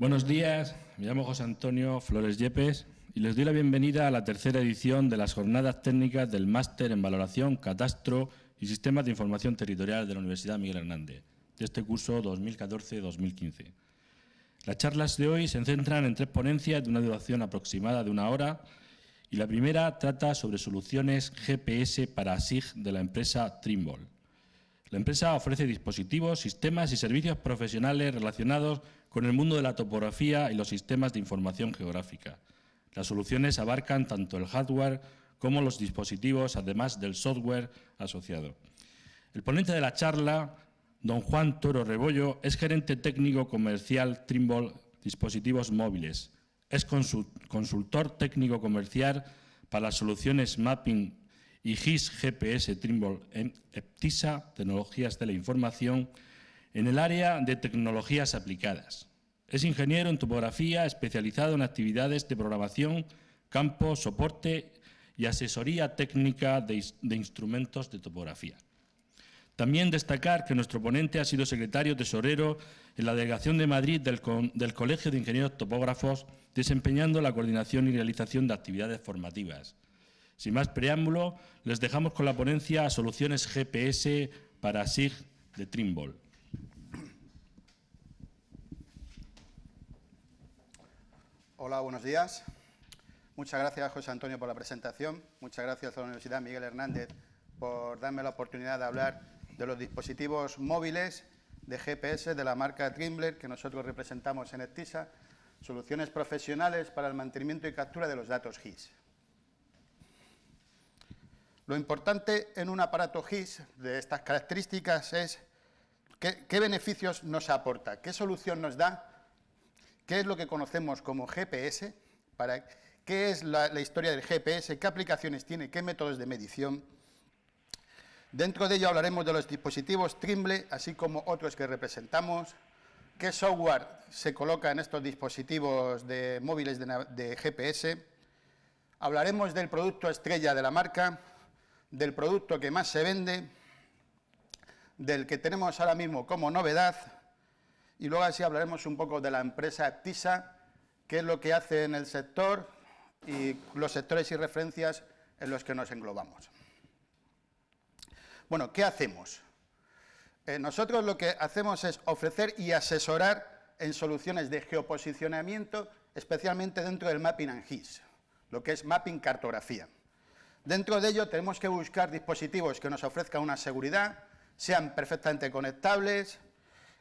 Buenos días, me llamo José Antonio Flores Yepes y les doy la bienvenida a la tercera edición de las jornadas técnicas del Máster en Valoración, Catastro y Sistemas de Información Territorial de la Universidad Miguel Hernández, de este curso 2014-2015. Las charlas de hoy se centran en tres ponencias de una duración aproximada de una hora y la primera trata sobre soluciones GPS para SIG de la empresa Trimble. La empresa ofrece dispositivos, sistemas y servicios profesionales relacionados con el mundo de la topografía y los sistemas de información geográfica. Las soluciones abarcan tanto el hardware como los dispositivos, además del software asociado. El ponente de la charla, don Juan Toro Rebollo, es gerente técnico comercial Trimble Dispositivos Móviles. Es consultor técnico comercial para las soluciones Mapping y GIS GPS Trimble EPTISA, Tecnologías de la Información, en el área de tecnologías aplicadas. Es ingeniero en topografía especializado en actividades de programación, campo, soporte y asesoría técnica de, de instrumentos de topografía. También destacar que nuestro ponente ha sido secretario tesorero en la Delegación de Madrid del, del, Colegio de Ingenieros Topógrafos, desempeñando la coordinación y realización de actividades formativas. Sin más preámbulo, les dejamos con la ponencia Soluciones GPS para SIG de Trimble. Hola, buenos días. Muchas gracias, José Antonio, por la presentación. Muchas gracias a la Universidad Miguel Hernández por darme la oportunidad de hablar de los dispositivos móviles de GPS de la marca Trimble que nosotros representamos en ETISA, soluciones profesionales para el mantenimiento y captura de los datos GIS. Lo importante en un aparato GIS de estas características es qué, beneficios nos aporta, qué solución nos da, qué es lo que conocemos como GPS, para, qué es la, historia del GPS, qué aplicaciones tiene, qué métodos de medición. Dentro de ello hablaremos de los dispositivos Trimble, así como otros que representamos, qué software se coloca en estos dispositivos de móviles de GPS. Hablaremos del producto estrella de la marca, del producto que más se vende, del que tenemos ahora mismo como novedad, y luego así hablaremos un poco de la empresa TISA, qué es lo que hace en el sector y los sectores y referencias en los que nos englobamos. Bueno, ¿qué hacemos? Eh, nosotros lo que hacemos es ofrecer y asesorar en soluciones de geoposicionamiento, especialmente dentro del mapping and GIS, lo que es mapping cartografía. Dentro de ello tenemos que buscar dispositivos que nos ofrezcan una seguridad, sean perfectamente conectables,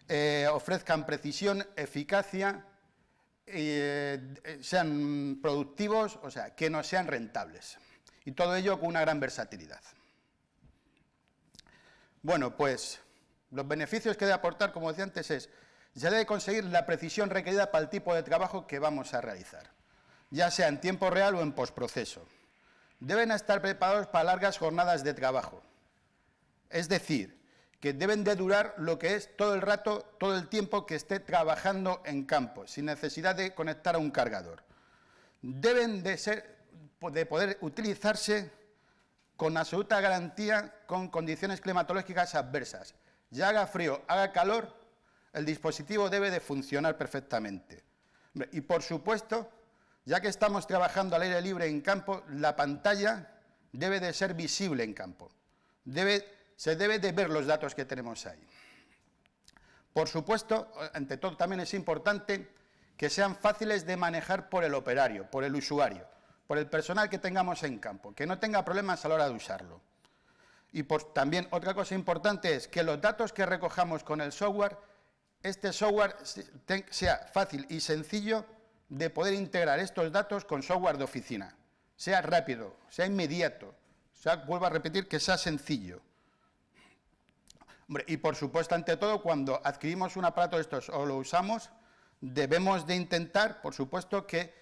eh, ofrezcan precisión, eficacia, eh, sean productivos, o sea, que no sean rentables. Y todo ello con una gran versatilidad. Bueno, pues los beneficios que debe aportar, como decía antes, es, ya debe conseguir la precisión requerida para el tipo de trabajo que vamos a realizar, ya sea en tiempo real o en postproceso deben estar preparados para largas jornadas de trabajo. Es decir, que deben de durar lo que es todo el rato, todo el tiempo que esté trabajando en campo, sin necesidad de conectar a un cargador. Deben de, ser, de poder utilizarse con absoluta garantía con condiciones climatológicas adversas. Ya haga frío, haga calor, el dispositivo debe de funcionar perfectamente. Y por supuesto, ya que estamos trabajando al aire libre en campo, la pantalla debe de ser visible en campo. Se debe de ver los datos que tenemos ahí. Por supuesto, ante todo también es importante que sean fáciles de manejar por el operario, por el usuario, por el personal que tengamos en campo, que no tenga problemas a la hora de usarlo. Y también otra cosa importante es que los datos que recojamos con el software, este software sea fácil y sencillo de poder integrar estos datos con software de oficina. Sea rápido, sea inmediato, sea, vuelvo a repetir, que sea sencillo. Y por supuesto, ante todo, cuando adquirimos un aparato de estos o lo usamos, debemos de intentar, por supuesto, que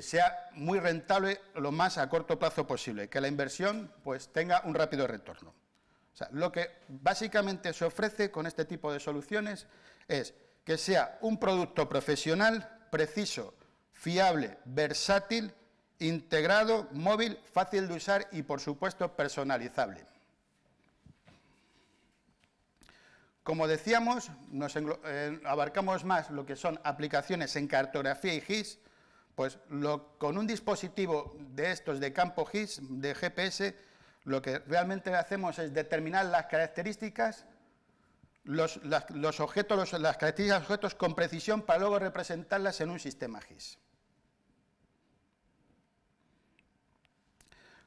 sea muy rentable lo más a corto plazo posible, que la inversión pues tenga un rápido retorno. O sea, lo que básicamente se ofrece con este tipo de soluciones es que sea un producto profesional preciso, fiable, versátil, integrado, móvil, fácil de usar y, por supuesto, personalizable. Como decíamos, nos eh, abarcamos más lo que son aplicaciones en cartografía y GIS, pues con un dispositivo de estos de campo GIS, de GPS, lo que realmente hacemos es determinar las características, los, objetos, las características de los objetos con precisión para luego representarlas en un sistema GIS.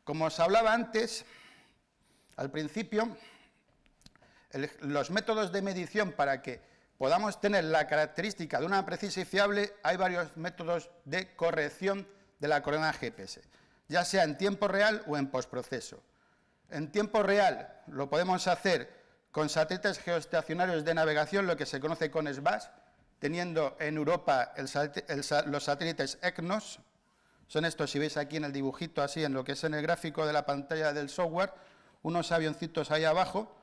Como os hablaba antes, al principio, los métodos de medición para que podamos tener la característica de una precisa y fiable, hay varios métodos de corrección de la coordenada GPS, ya sea en tiempo real o en postproceso. En tiempo real lo podemos hacer con satélites geoestacionarios de navegación, lo que se conoce con SBAS, teniendo en Europa los satélites ECNOS, son estos, si veis aquí en el dibujito, así en lo que es en el gráfico de la pantalla del software, unos avioncitos ahí abajo,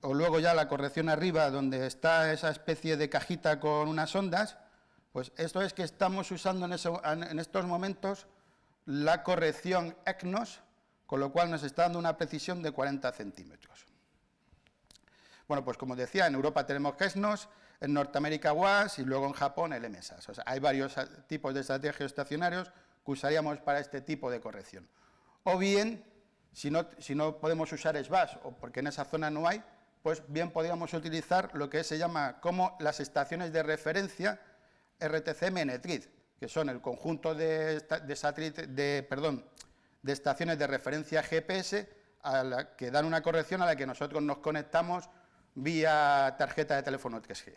o luego ya la corrección arriba, donde está esa especie de cajita con unas ondas, pues esto es que estamos usando en, estos momentos la corrección ECNOS, con lo cual nos está dando una precisión de 40 centímetros. Bueno, pues como decía, en Europa tenemos GESNOS, en Norteamérica WAS y luego en Japón el MSAS. Hay varios tipos de estrategias estacionarios que usaríamos para este tipo de corrección. O bien, si no, si no podemos usar SBAS o porque en esa zona no hay, pues bien podríamos utilizar lo que se llama como las estaciones de referencia RTCM-NETRID, que son el conjunto de, estaciones de referencia GPS a que dan una corrección a la que nosotros nos conectamos vía tarjeta de teléfono 3G.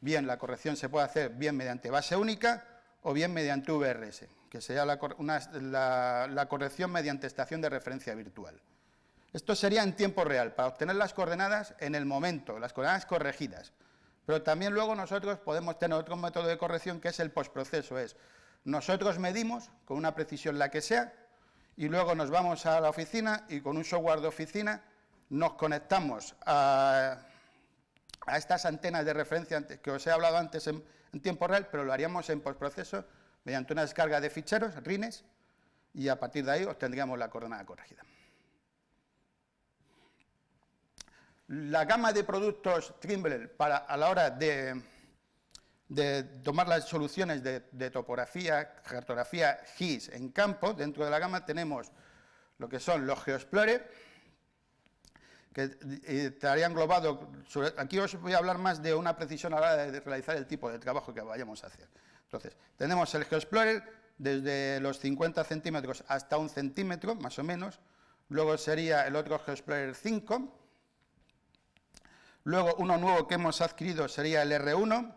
Bien, la corrección se puede hacer bien mediante base única o bien mediante VRS que sería la, corrección mediante estación de referencia virtual. Esto sería en tiempo real, para obtener las coordenadas en el momento, las coordenadas corregidas. Pero también luego nosotros podemos tener otro método de corrección que es el postproceso. Es, nosotros medimos con una precisión la que sea y luego nos vamos a la oficina y con un software de oficina nos conectamos a, estas antenas de referencia que os he hablado antes en, en tiempo real, pero lo haríamos en postproceso mediante una descarga de ficheros, RINES, y a partir de ahí obtendríamos la coordenada corregida. La gama de productos Trimble para, a la hora de, tomar las soluciones de, topografía, cartografía GIS en campo, dentro de la gama tenemos lo que son los GeoExplorer, que estaría englobado, aquí os voy a hablar más de una precisión a la hora de realizar el tipo de trabajo que vayamos a hacer. Entonces, tenemos el GeoExplorer desde los 50 centímetros hasta un centímetro, más o menos. Luego sería el otro GeoExplorer 5. Luego uno nuevo que hemos adquirido sería el R1.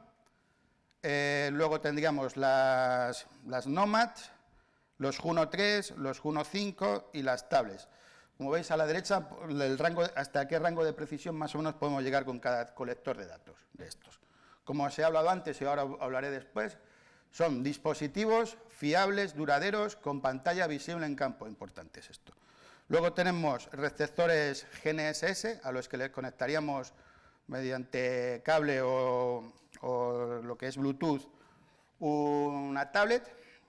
Eh, luego tendríamos las, las Nomad, los Juno 3, los Juno 5 y las tablets. Como veis a la derecha, el rango, hasta qué rango de precisión más o menos podemos llegar con cada colector de datos de estos. Como os he hablado antes y ahora hablaré después, son dispositivos fiables, duraderos, con pantalla visible en campo. Importante es esto. Luego tenemos receptores GNSS a los que les conectaríamos mediante cable o, lo que es Bluetooth una tablet,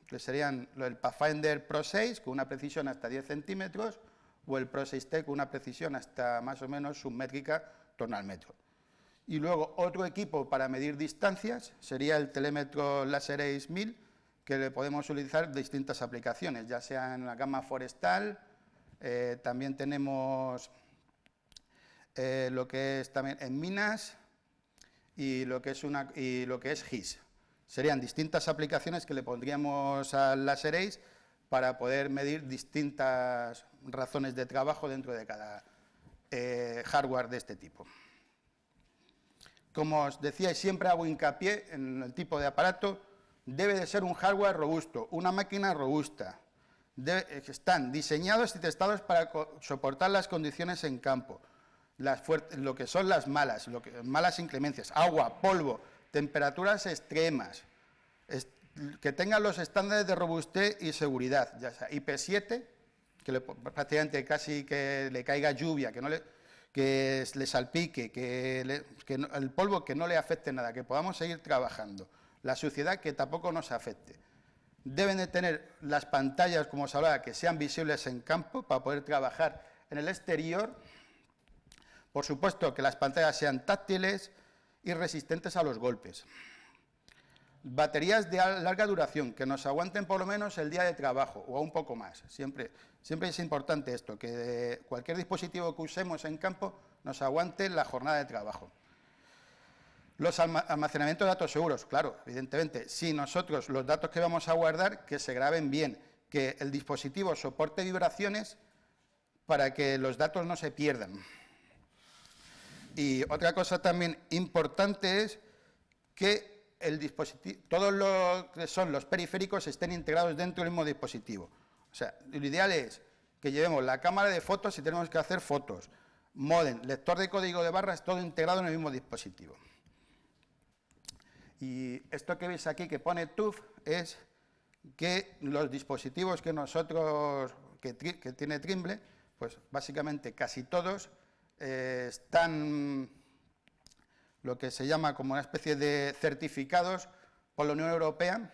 que serían el Pathfinder Pro 6 con una precisión hasta 10 centímetros o el Pro 6T con una precisión hasta más o menos submétrica torno al metro. Y luego otro equipo para medir distancias sería el telémetro Ace 1000, que le podemos utilizar distintas aplicaciones, ya sea en la gama forestal, eh, también tenemos eh, lo que es también en minas y lo que es, una, y lo que es GIS. Serían distintas aplicaciones que le pondríamos al Ace para poder medir distintas razones de trabajo dentro de cada eh, hardware de este tipo. Como os decía, siempre hago hincapié en el tipo de aparato, debe de ser un hardware robusto, una máquina robusta. están diseñados y testados para soportar las condiciones en campo, lo que son las malas, lo que, malas inclemencias, agua, polvo, temperaturas extremas, que tengan los estándares de robustez y seguridad, ya sea IP7, que prácticamente casi que le caiga lluvia, que no le, que le salpique, que, el polvo que no le afecte nada, que podamos seguir trabajando. La suciedad que tampoco nos afecte. Deben de tener las pantallas, como os hablaba, que sean visibles en campo para poder trabajar en el exterior, Por supuesto que las pantallas sean táctiles y resistentes a los golpes. Baterías de larga duración, que nos aguanten por lo menos el día de trabajo o un poco más. Siempre, siempre es importante esto, que cualquier dispositivo que usemos en campo nos aguante la jornada de trabajo. Los almacenamientos de datos seguros, claro, evidentemente, si nosotros los datos que vamos a guardar, que se graben bien, que el dispositivo soporte vibraciones para que los datos no se pierdan. Y otra cosa también importante es que todos los que son los periféricos estén integrados dentro del mismo dispositivo. O sea, lo ideal es que llevemos la cámara de fotos si tenemos que hacer fotos, modem, lector de código de barras, todo integrado en el mismo dispositivo. Y esto que veis aquí que pone TUF es que los dispositivos que nosotros, que, tiene Trimble, pues básicamente casi todos eh, están lo que se llama como una especie de certificados por la Unión Europea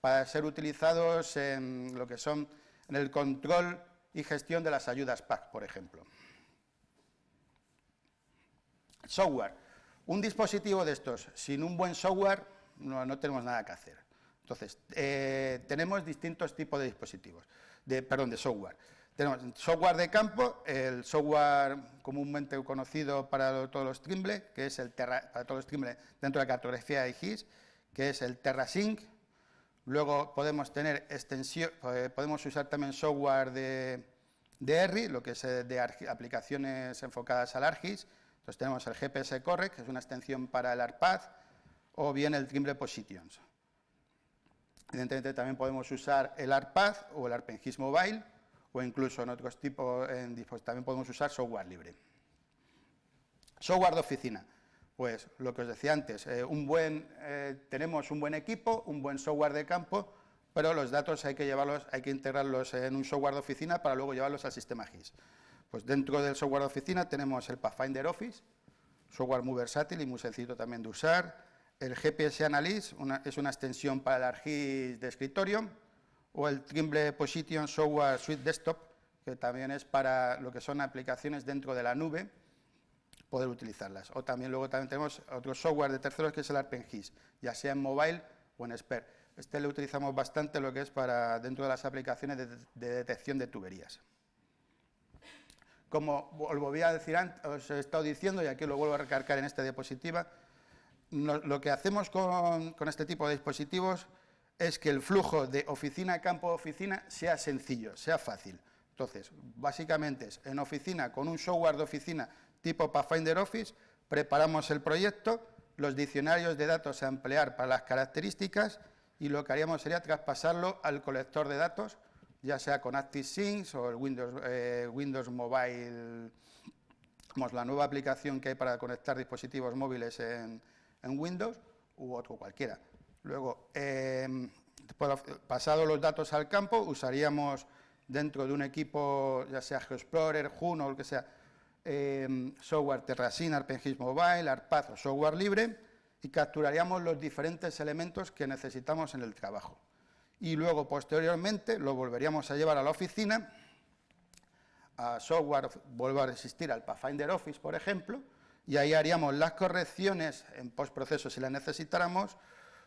para ser utilizados en lo que son en el control y gestión de las ayudas PAC, por ejemplo. Software. Un dispositivo de estos sin un buen software no, tenemos nada que hacer. Entonces, eh, tenemos distintos tipos de dispositivos, de, perdón, de software. Tenemos software de campo, el software comúnmente conocido para todos los Trimble, que es el para todos los Trimble dentro de la cartografía de GIS, que es el TerraSync. Luego podemos tener eh, podemos usar también software de, de ERRI, lo que es eh, de aplicaciones enfocadas al ARGIS. Entonces tenemos el GPS Correct, que es una extensión para el ARPAD, o bien el Trimble Positions. Evidentemente también podemos usar el ARPAD o el ARPengis Mobile, o incluso en otros tipos, también podemos usar software libre. Software de oficina. Pues lo que os decía antes, eh, eh, tenemos un buen equipo, un buen software de campo, pero los datos hay que llevarlos, hay que integrarlos en un software de oficina para luego llevarlos al sistema GIS. Pues dentro del software de oficina tenemos el Pathfinder Office, software muy versátil y muy sencillo también de usar. El GPS Analyst es una extensión para el ArcGIS de escritorio o el Trimble Position Software Suite Desktop, que también es para lo que son aplicaciones dentro de la nube, poder utilizarlas. O también luego también tenemos otro software de terceros que es el ArpengIS, ya sea en mobile o en SPER. Este lo utilizamos bastante lo que es para dentro de las aplicaciones de, detección de tuberías. Como os volví a decir antes, os he estado diciendo, y aquí lo vuelvo a recargar en esta diapositiva, lo que hacemos con, con este tipo de dispositivos es que el flujo de oficina, campo, oficina sea sencillo, sea fácil. Entonces, básicamente es en oficina, con un software de oficina tipo Pathfinder Office, preparamos el proyecto, los diccionarios de datos a emplear para las características y lo que haríamos sería traspasarlo al colector de datos, ya sea con ActiveSync o el Windows, eh, Windows Mobile, la nueva aplicación que hay para conectar dispositivos móviles en Windows u otro cualquiera. Luego, eh, pasado los datos al campo, usaríamos dentro de un equipo, ya sea GeoExplorer, Juno o lo que sea, em, software Terrasin, ArpGIS Mobile, ARPAD o software libre, y capturaríamos los diferentes elementos que necesitamos en el trabajo. Y luego, posteriormente, lo volveríamos a llevar a la oficina, a software, vuelvo a existir al Pathfinder Office, por ejemplo, y ahí haríamos las correcciones en postproceso si las necesitáramos,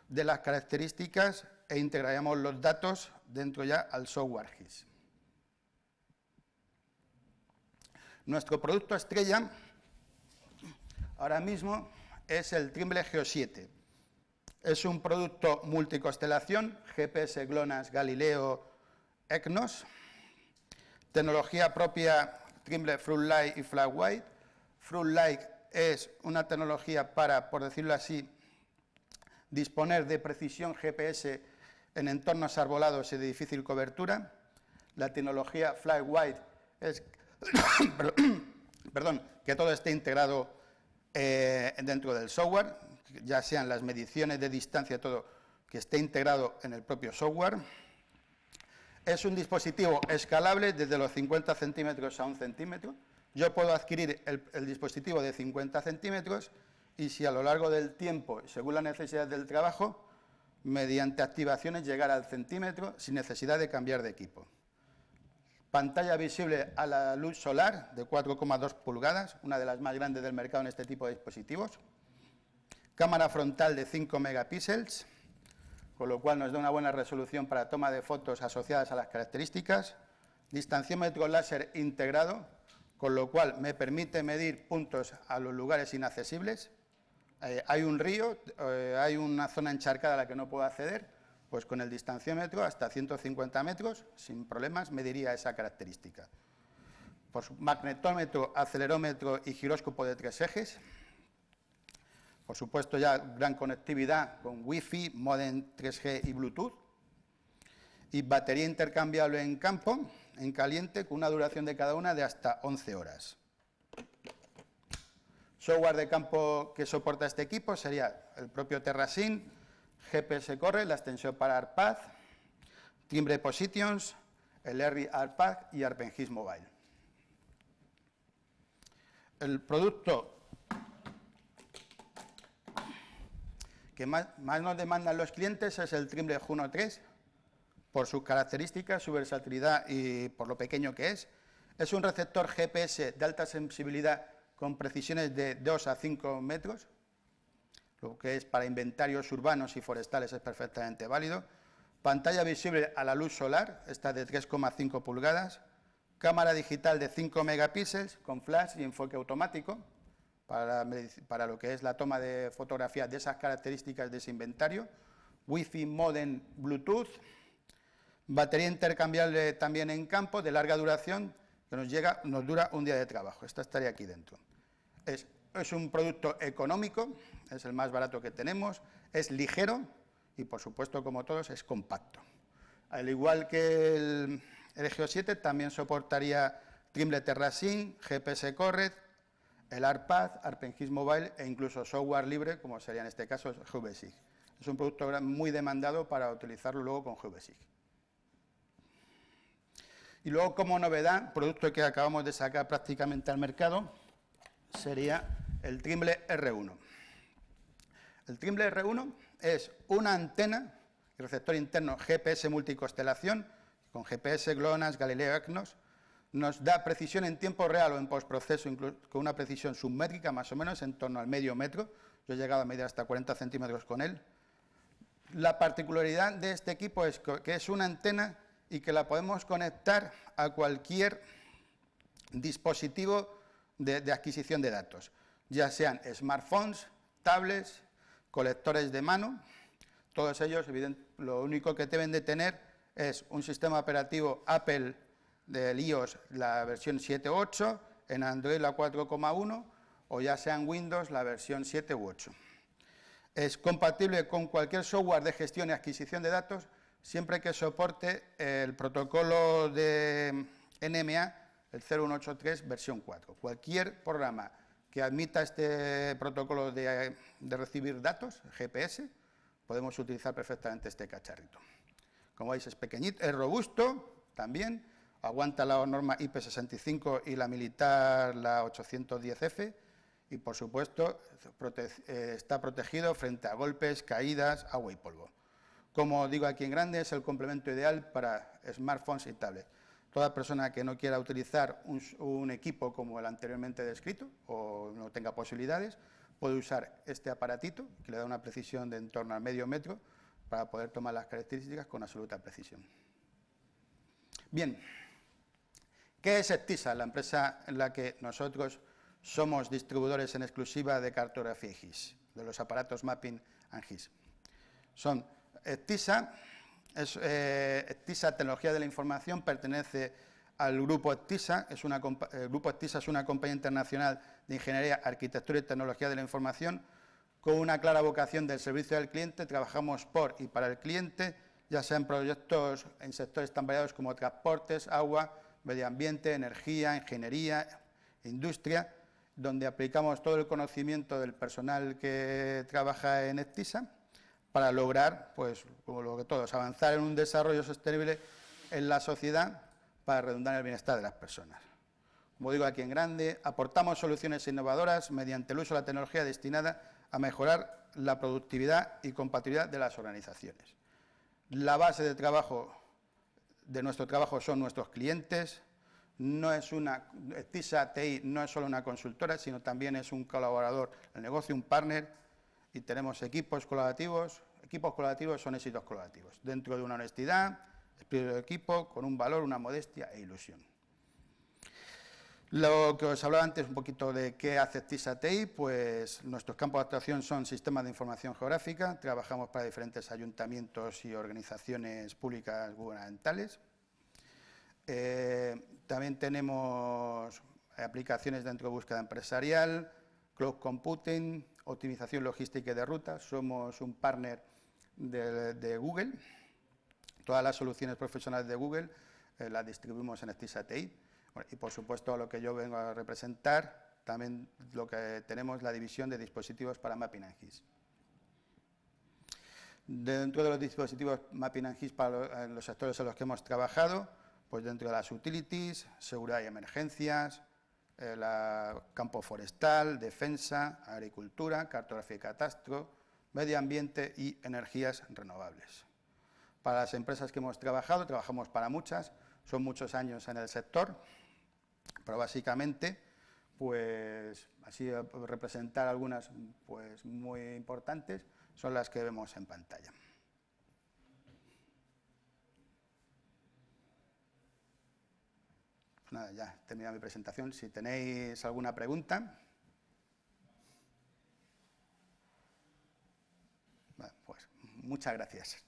de las características e integraríamos los datos dentro ya al software GIS. Nuestro producto estrella ahora mismo es el Trimble Geo 7. Es un producto multiconstelación, GPS, GLONASS, Galileo, ECNOS, tecnología propia Trimble Light y FlatWhite. Light es una tecnología para, por decirlo así, disponer de precisión GPS en entornos arbolados y de difícil cobertura. La tecnología Fly White es perdón, que todo esté integrado eh, dentro del software, ya sean las mediciones de distancia, todo que esté integrado en el propio software. Es un dispositivo escalable desde los 50 centímetros a un centímetro. Yo puedo adquirir el dispositivo de 50 centímetros y si a lo largo del tiempo, según la necesidad del trabajo, mediante activaciones llegar al centímetro sin necesidad de cambiar de equipo. pantalla visible a la luz solar de 4,2 pulgadas, una de las más grandes del mercado en este tipo de dispositivos, cámara frontal de 5 megapíxeles, con lo cual nos da una buena resolución para toma de fotos asociadas a las características, distanciómetro láser integrado, con lo cual me permite medir puntos a los lugares inaccesibles. Eh, hay un río, eh, hay una zona encharcada a la que no puedo acceder, pues con el distanciómetro hasta 150 metros, sin problemas, mediría esa característica. Por magnetómetro, acelerómetro y giróscopo de tres ejes. Por supuesto, ya gran conectividad con Wi-Fi, modem 3G y Bluetooth. Y batería intercambiable en campo, en caliente, con una duración de cada una de hasta 11 horas. Software de campo que soporta este equipo sería el propio TerraSync, GPS Corre, la extensión para ARPAD, Timbre Positions, el R ARPAD y ARPENGIS Mobile. El producto que más, nos demandan los clientes es el Trimble Juno 3, por sus características, su versatilidad y por lo pequeño que es. Es un receptor GPS de alta sensibilidad con precisiones de 2 a 5 metros, lo que es para inventarios urbanos y forestales es perfectamente válido. Pantalla visible a la luz solar, esta de 3,5 pulgadas. Cámara digital de 5 megapíxeles con flash y enfoque automático para, lo que es la toma de fotografías de esas características de ese inventario. Wi-Fi, modem, Bluetooth. Batería intercambiable también en campo de larga duración que nos, llega, nos dura un día de trabajo. Esta estaría aquí dentro. Es, un producto económico, es el más barato que tenemos, es ligero y, por supuesto, como todos, es compacto. Al igual que el, el 7, también soportaría Trimble TerraSync, GPS Corret, el ARPAD, ARPENGIS Mobile e incluso software libre, como sería en este caso GVSIG. Es un producto muy demandado para utilizarlo luego con GVSIG. Y luego, como novedad, producto que acabamos de sacar prácticamente al mercado, sería el Trimble R1. El Trimble R1 es una antena y receptor interno GPS multiconstelación con GPS GLONASS, Galileo EGNOS, nos da precisión en tiempo real o en postproceso, con una precisión submétrica más o menos en torno al medio metro. Yo he llegado a medir hasta 40 centímetros con él. La particularidad de este equipo es que es una antena y que la podemos conectar a cualquier dispositivo de, adquisición de datos, ya sean smartphones, tablets, colectores de mano, todos ellos, lo único que deben de tener es un sistema operativo Apple del iOS la versión 7.8, en Android la 4.1 o ya sea en Windows la versión 7 u 8. Es compatible con cualquier software de gestión y adquisición de datos siempre que soporte el protocolo de NMA, el 0183 versión 4. Cualquier programa que admita este protocolo de, recibir datos, GPS, podemos utilizar perfectamente este cacharrito. Como veis es pequeñito, es robusto también, aguanta la norma IP65 y la militar la 810F y, por supuesto, eh, está protegido frente a golpes, caídas, agua y polvo. Como digo aquí en grande, es el complemento ideal para smartphones y tablets. Toda persona que no quiera utilizar un, equipo como el anteriormente descrito o no tenga posibilidades, puede usar este aparatito que le da una precisión de en torno al medio metro para poder tomar las características con absoluta precisión. Bien, ¿Qué es ETISA, la empresa en la que nosotros somos distribuidores en exclusiva de cartografía GIS, de los aparatos Mapping and GIS? Son ETISA, es, eh, Tecnología de la Información, pertenece al grupo ETISA, es una, el grupo ETISA es una compañía internacional de ingeniería, arquitectura y tecnología de la información, con una clara vocación del servicio al cliente, trabajamos por y para el cliente, ya sea en proyectos en sectores tan variados como transportes, agua, medio ambiente, energía, ingeniería, industria, donde aplicamos todo el conocimiento del personal que trabaja en ETISA para lograr, pues, como lo que todos, avanzar en un desarrollo sostenible en la sociedad para redundar en el bienestar de las personas. Como digo aquí en grande, aportamos soluciones innovadoras mediante el uso de la tecnología destinada a mejorar la productividad y compatibilidad de las organizaciones. La base de trabajo de nuestro trabajo son nuestros clientes, no es una, TISA TI no es solo una consultora, sino también es un colaborador, el negocio, un partner, y tenemos equipos colaborativos. Equipos colaborativos son éxitos colaborativos, dentro de una honestidad, espíritu de equipo, con un valor, una modestia e ilusión. Lo que os hablaba antes un poquito de qué hace TISA TI, pues nuestros campos de actuación son sistemas de información geográfica, trabajamos para diferentes ayuntamientos y organizaciones públicas gubernamentales, eh, también tenemos aplicaciones dentro de búsqueda empresarial, cloud computing, optimización logística de rutas. Somos un partner de, Google. Todas las soluciones profesionales de Google eh, las distribuimos en STIS-ATI. y por supuesto lo que yo vengo a representar, también lo que tenemos la división de dispositivos para Mapping and GIS. Dentro de los dispositivos Mapping and GIS para los sectores en los que hemos trabajado, pues dentro de las utilities, seguridad y emergencias, el campo forestal, defensa, agricultura, cartografía y catastro, medio ambiente y energías renovables. Para las empresas que hemos trabajado, trabajamos para muchas, son muchos años en el sector, pero básicamente, pues así representar algunas pues, muy importantes, son las que vemos en pantalla. Nada, ya termina mi presentación. Si tenéis alguna pregunta. pues muchas gracias.